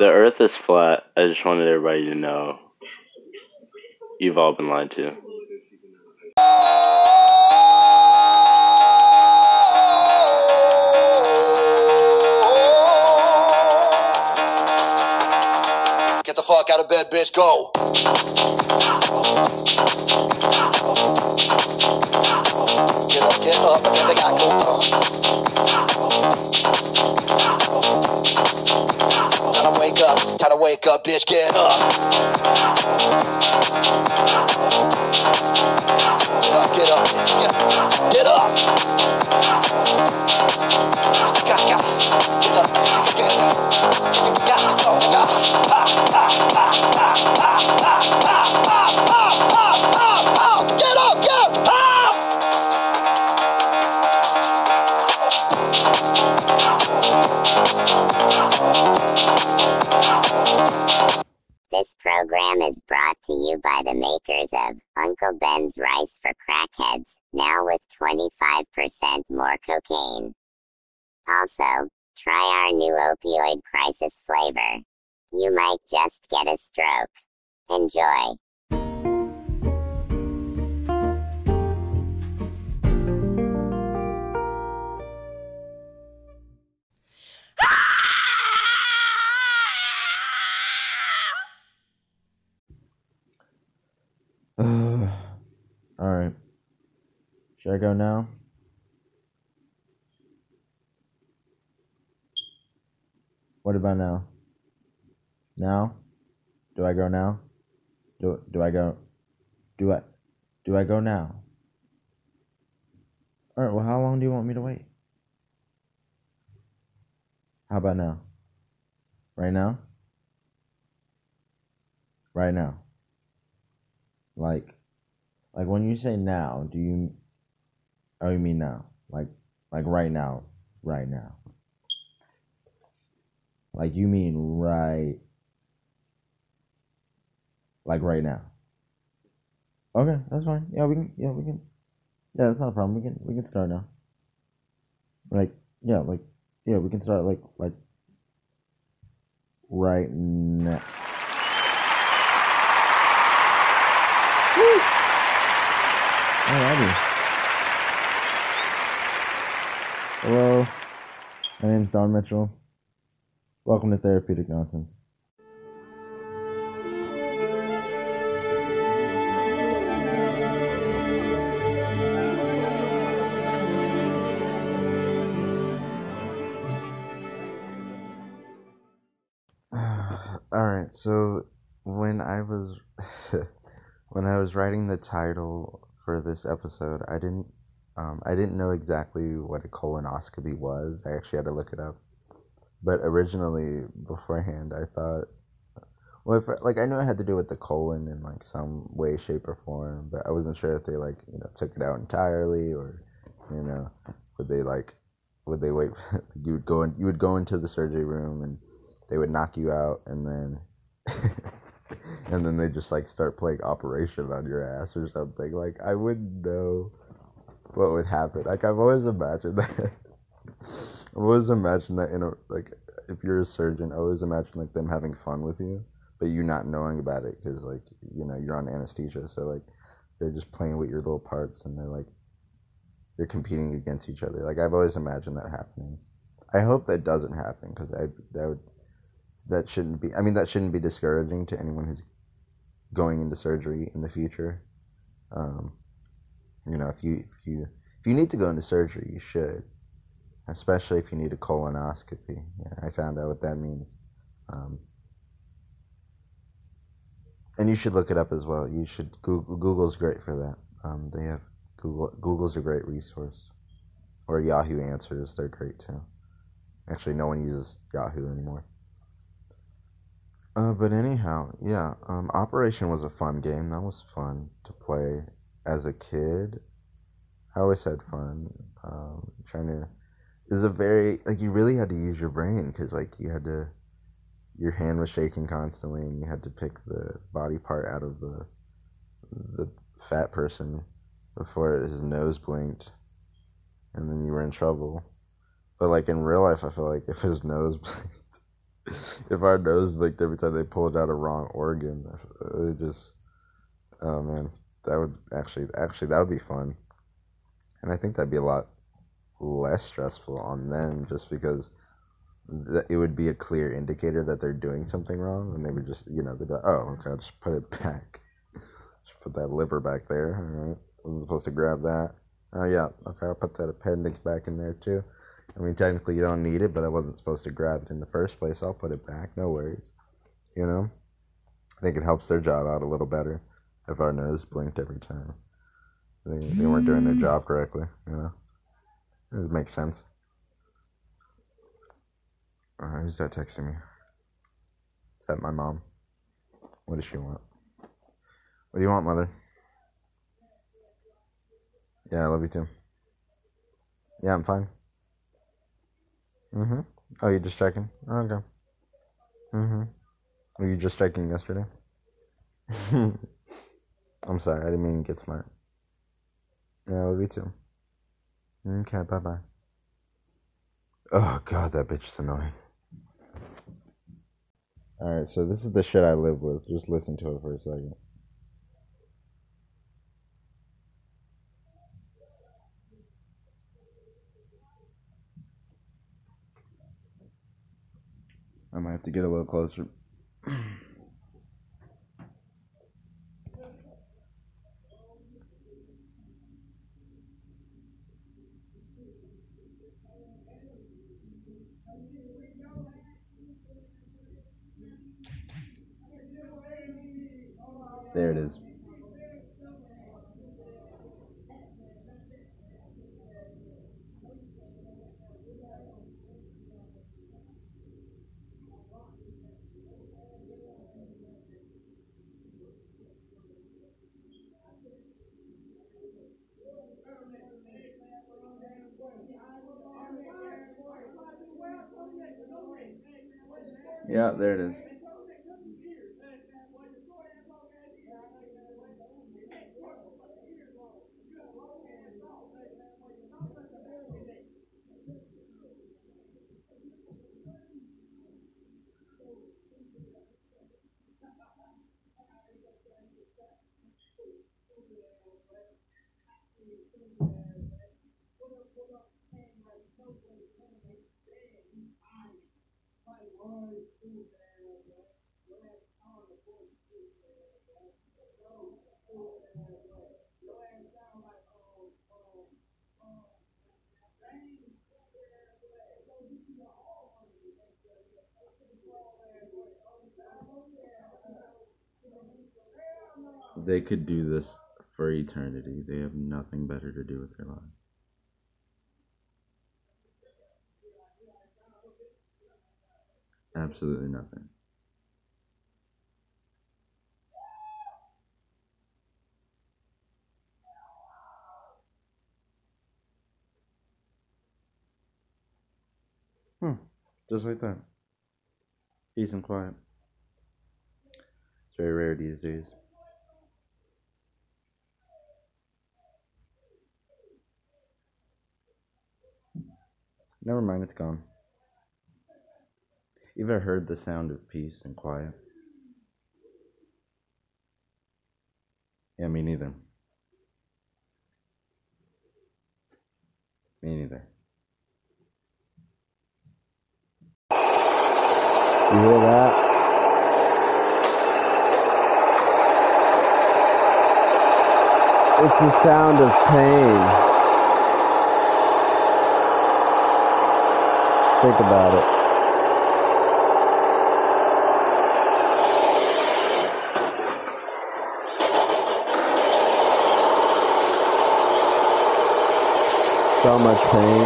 The Earth is flat. I just wanted everybody to know. You've all been lied to. Get the fuck out of bed, bitch. Go. Get up, get up, get the guy go. Wake up, bitch. Get up. Get up, get up, get, get up. Get up, get up, get up. Got to go, got Crackheads, now with 25% more cocaine. Also, try our new opioid crisis flavor. You might just get a stroke. Enjoy. Should I go now? What about now? Now? Do I go now? Do do I go? Do I do I go now? All right. Well, how long do you want me to wait? How about now? Right now? Right now. Like, like when you say now, do you? Oh, you mean now? Like, like right now, right now. Like you mean right? Like right now. Okay, that's fine. Yeah, we can. Yeah, we can. Yeah, that's not a problem. We can. We can start now. Like, yeah, like, yeah, we can start like, like, right now. Alrighty. Hello, my name's Don Mitchell. Welcome to Therapeutic Nonsense. Alright, so when I was when I was writing the title for this episode, I didn't um, I didn't know exactly what a colonoscopy was. I actually had to look it up. But originally, beforehand, I thought, well, like I knew it had to do with the colon in like some way, shape, or form, but I wasn't sure if they like you know took it out entirely or you know would they like would they wait? you would go in, you would go into the surgery room and they would knock you out and then and then they just like start playing operation on your ass or something like i wouldn't know what would happen. Like i've always imagined that i've always imagined that in a like if you're a surgeon i always imagine like them having fun with you but you not knowing about it because like you know you're on anesthesia so like they're just playing with your little parts and they're like they're competing against each other. Like i've always imagined that happening. I hope that doesn't happen because i that would that shouldn't be i mean that shouldn't be discouraging to anyone who's going into surgery in the future. Um, you know if you if you if you need to go into surgery you should. Especially if you need a colonoscopy. Yeah, i found out what that means. Um, and you should look it up as well. You should google google's great for that. Um, they have google google's a great resource. Or yahoo answers they're great too. Actually no one uses yahoo anymore. Uh, but anyhow, yeah, um, Operation was a fun game. That was fun to play as a kid. I always had fun um, trying to. It was a very like you really had to use your brain because like you had to. Your hand was shaking constantly, and you had to pick the body part out of the the fat person before his nose blinked, and then you were in trouble. But like in real life, I feel like if his nose blinked if our nose blinked every time they pulled out a wrong organ, it just oh man, that would actually actually that would be fun, and I think that'd be a lot less stressful on them just because th- it would be a clear indicator that they're doing something wrong, and they would just you know they'd like, oh okay, I'll just put it back, just put that liver back there. All right, wasn't supposed to grab that. Oh yeah, okay, I'll put that appendix back in there too. I mean, technically you don't need it, but I wasn't supposed to grab it in the first place. I'll put it back. No worries. You know, I think it helps their job out a little better if our nose blinked every time. They, they weren't doing their job correctly. You know, it makes sense. Uh, who's that texting me? Is that my mom? What does she want? What do you want, mother? Yeah, I love you too. Yeah, I'm fine. Mm-hmm. Oh, you're just checking? Okay. Mm-hmm. Were you just checking yesterday? I'm sorry, I didn't mean get smart. Yeah, I love you too. Okay, bye bye. Oh god, that bitch is annoying. Alright, so this is the shit I live with. Just listen to it for a second. I might have to get a little closer. There it is. Yeah, there it is. They could do this for eternity. They have nothing better to do with their lives. Absolutely nothing. Hmm. Just like that. Peace and quiet. It's very rare these days. Never mind, it's gone. You ever heard the sound of peace and quiet? Yeah, me neither. Me neither. You hear that? It's the sound of pain. Think about it. So much pain.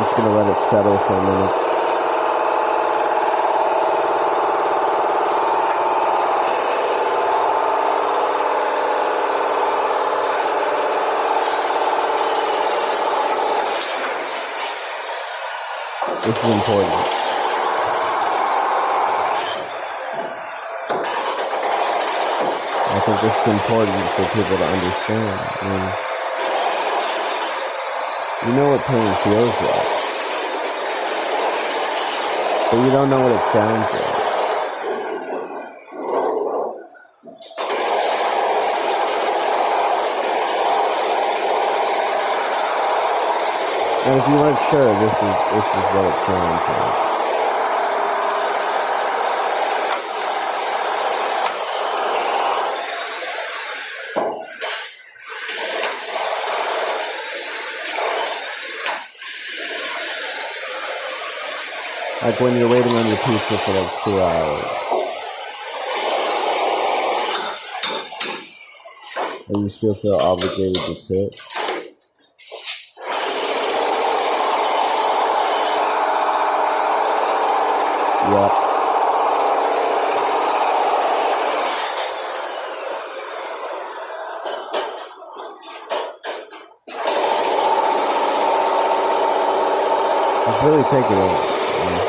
Just gonna let it settle for a minute. is important. I think this is important for people to understand. You know what pain feels like, but you don't know what it sounds like. And if you weren't sure, this is this is what it sounds like. Like when you're waiting on your pizza for like two hours. And you still feel obligated to tip. Just really take it in. you know.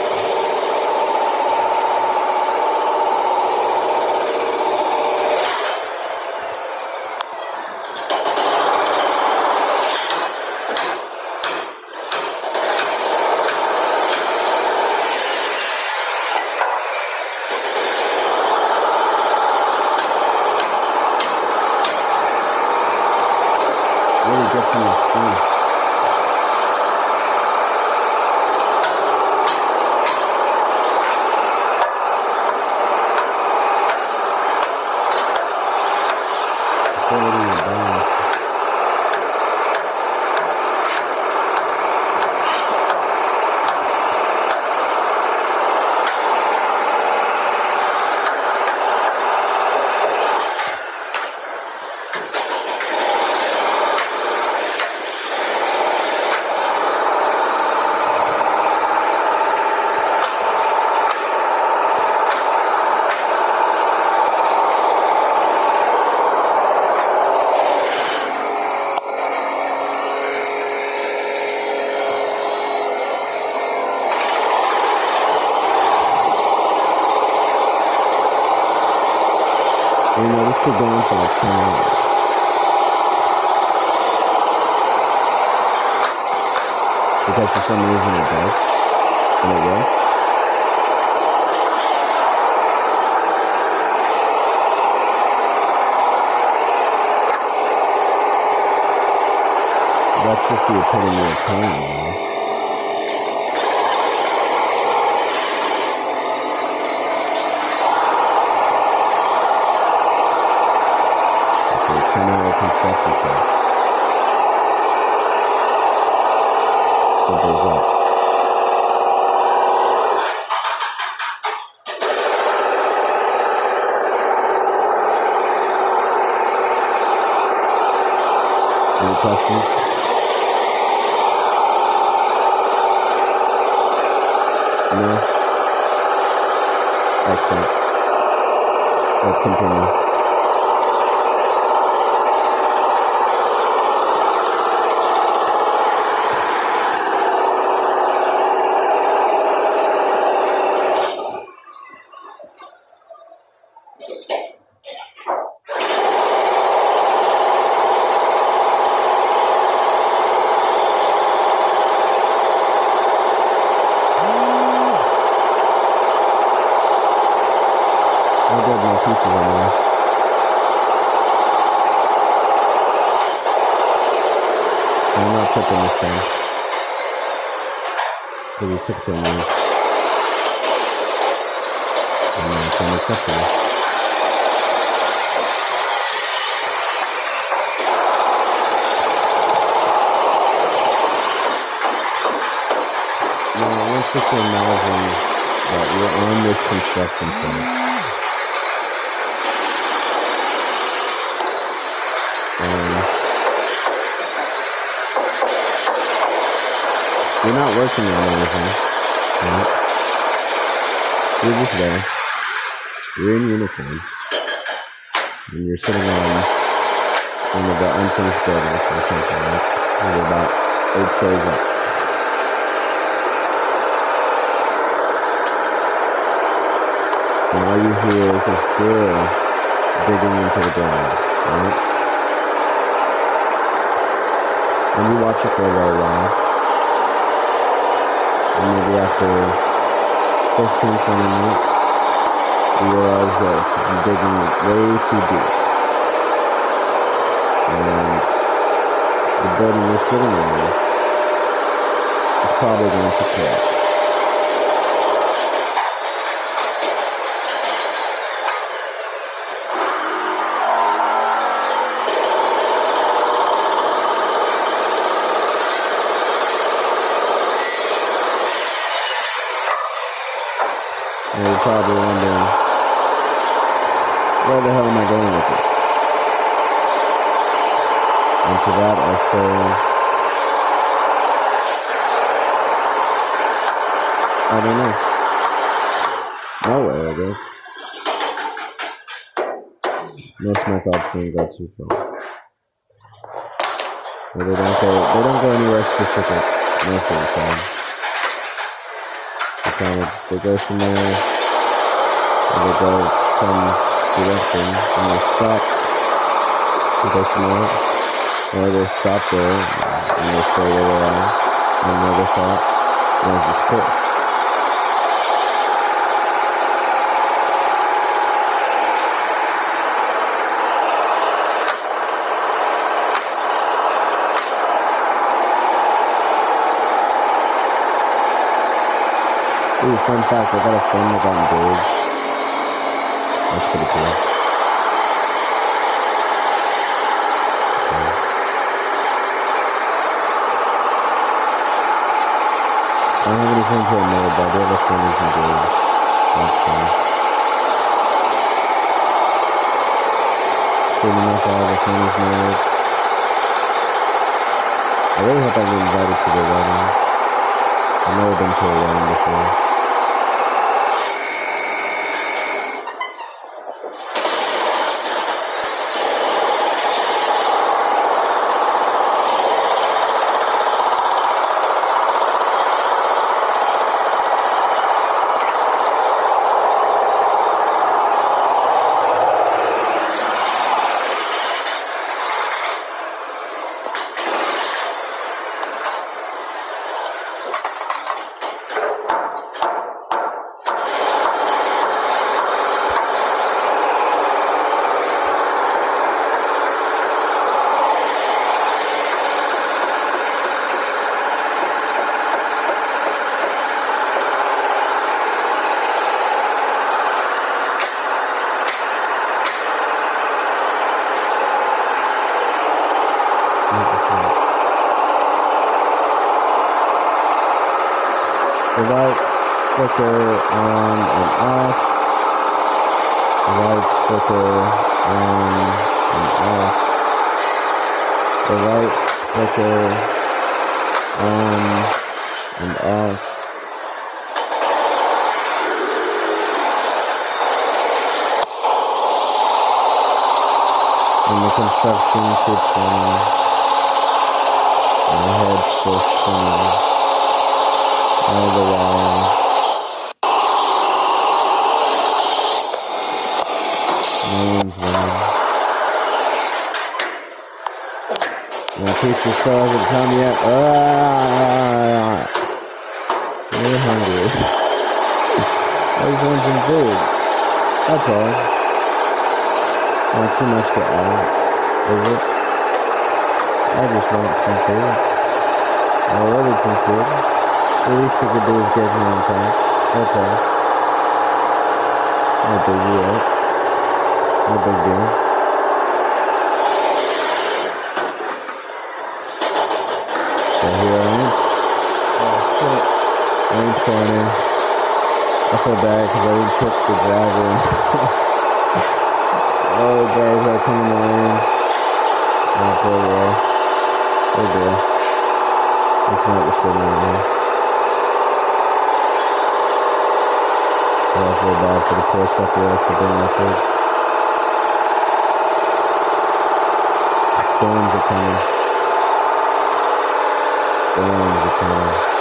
Really gets in your skin. Feel it in your bones. You know, this could go on for like 10 hours. Because for some reason it does. And it will. That's just the epitome of pain, you It's a 10 hour construction site. Simple as that. Any questions? No? Excellent. Let's continue. I'll get my pizza right now. I'm not tipping this time. You to me. And then it's unacceptable. Now, I want you to imagine that you're on this construction site. You're not working on anything. Right? You're just there. You're in uniform. And you're sitting on one of the unfinished buildings or something, right? You're about eight stories up. And all you hear is this girl digging into the ground, right? And you watch it for a little while. And maybe after 15, 20 minutes, you realize that it's digging way too deep. And the building you're sitting in is probably going to collapse. And you're probably wondering, where the hell am I going with this? And to that I say, I don't know. Nowhere, I guess. Most of my thoughts don't go too far. Or they don't go, they don't go anywhere specific most of the time. They kind of, they go somewhere, or they go some direction, and they stop, they go somewhere, or they stop there, and they stay where they are, and another shot, and it's course. Ooh, fun fact, I got a friend that got engaged. That's pretty cool. Okay. I don't have any friends who are married, but I do have a friend who's engaged. That's fun. Soon enough, I have a friend who's married. I really hope I get invited to their wedding. I've never been to a wedding before. The lights flicker on and off. Lights flicker on and off. The lights flicker on and off. And the construction keeps running. My head's still spinning all the while. Teacher still hasn't come yet. Ah, really hungry. I just want some food. That's all. Not too much to ask, is it? I just want some food. I ordered some food. The least you could do is get here on time. That's all. No big deal. No big deal. Here I am. Oh shit. Rain's pouring in. I feel bad because I didn't tip the driver. oh, guys are coming in the rain. Oh, poor boy. Oh dear. That's not what's going on here. I feel bad for the poor sucker to bring my food. Storms are coming around the car.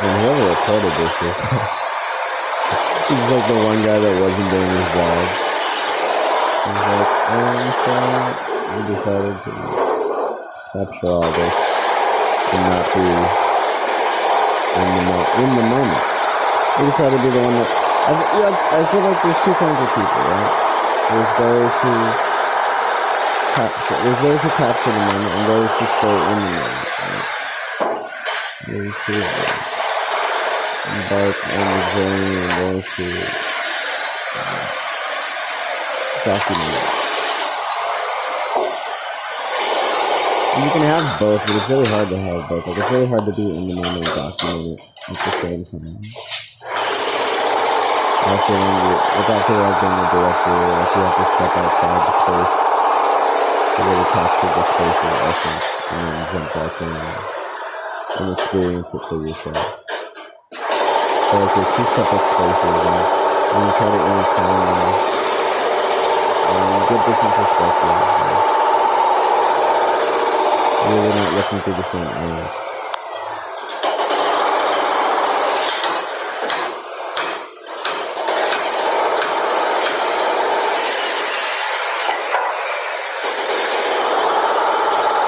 And whoever recorded this was like the one guy that wasn't doing his job. He's like, oh, so we decided to capture all this and not be in the, mo- in the moment. We decided to be the one that. I, I feel like there's two kinds of people, right? There's those who capture. There's those who capture the moment, and those who stay in the moment. Right? Those who embark on the journey, and those who uh, document it. And you can have both, but it's really hard to have both. Like it's really hard to be in the moment and document it at the same time. I feel like you- without feeling like being a director, like you have to step outside the space to really capture the space's essence and then jump back in and experience it for yourself. So like they're two separate spaces and, you try to intertwine them and get different perspectives. And really not looking through the same eyes.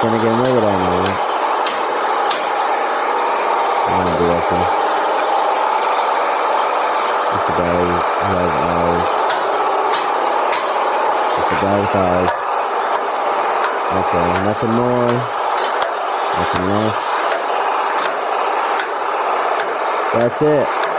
Then again, what would I know? right? I'm a director. Just a guy who has eyes. Just a guy with eyes. That's all. Nothing more. Nothing less. That's it.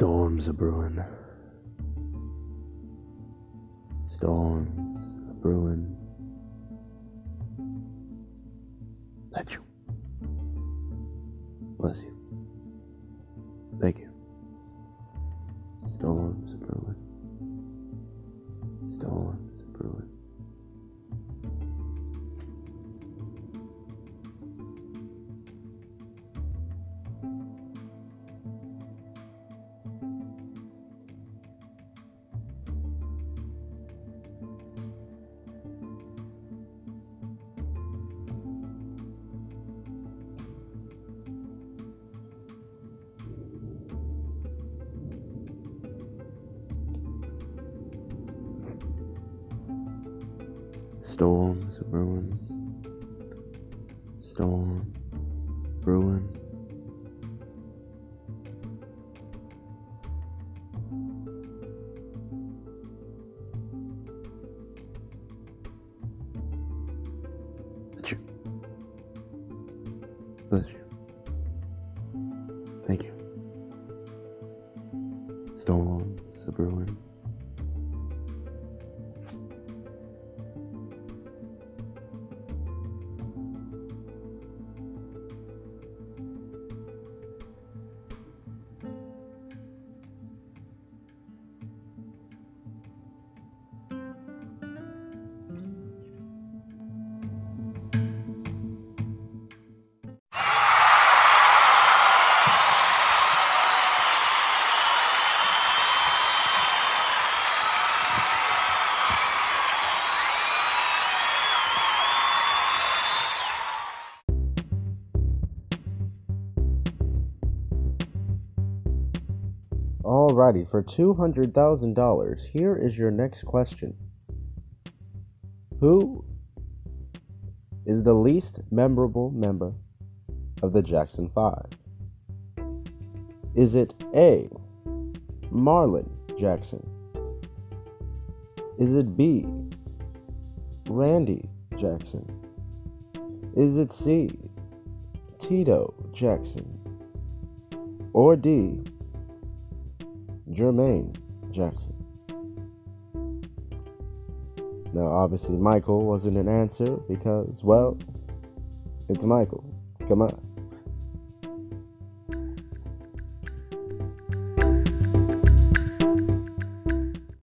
Storms are brewing. Brewing. Storm brewing. Achoo. Bless you. Thank you. Storms are brewing. Alrighty, for $200,000, here is your next question. Who is the least memorable member of the Jackson 5? Is it A. Marlon Jackson? Is it B. Randy Jackson? Is it C. Tito Jackson? Or D. Jermaine Jackson? Now, obviously Michael wasn't an answer because, well, it's Michael. Come on.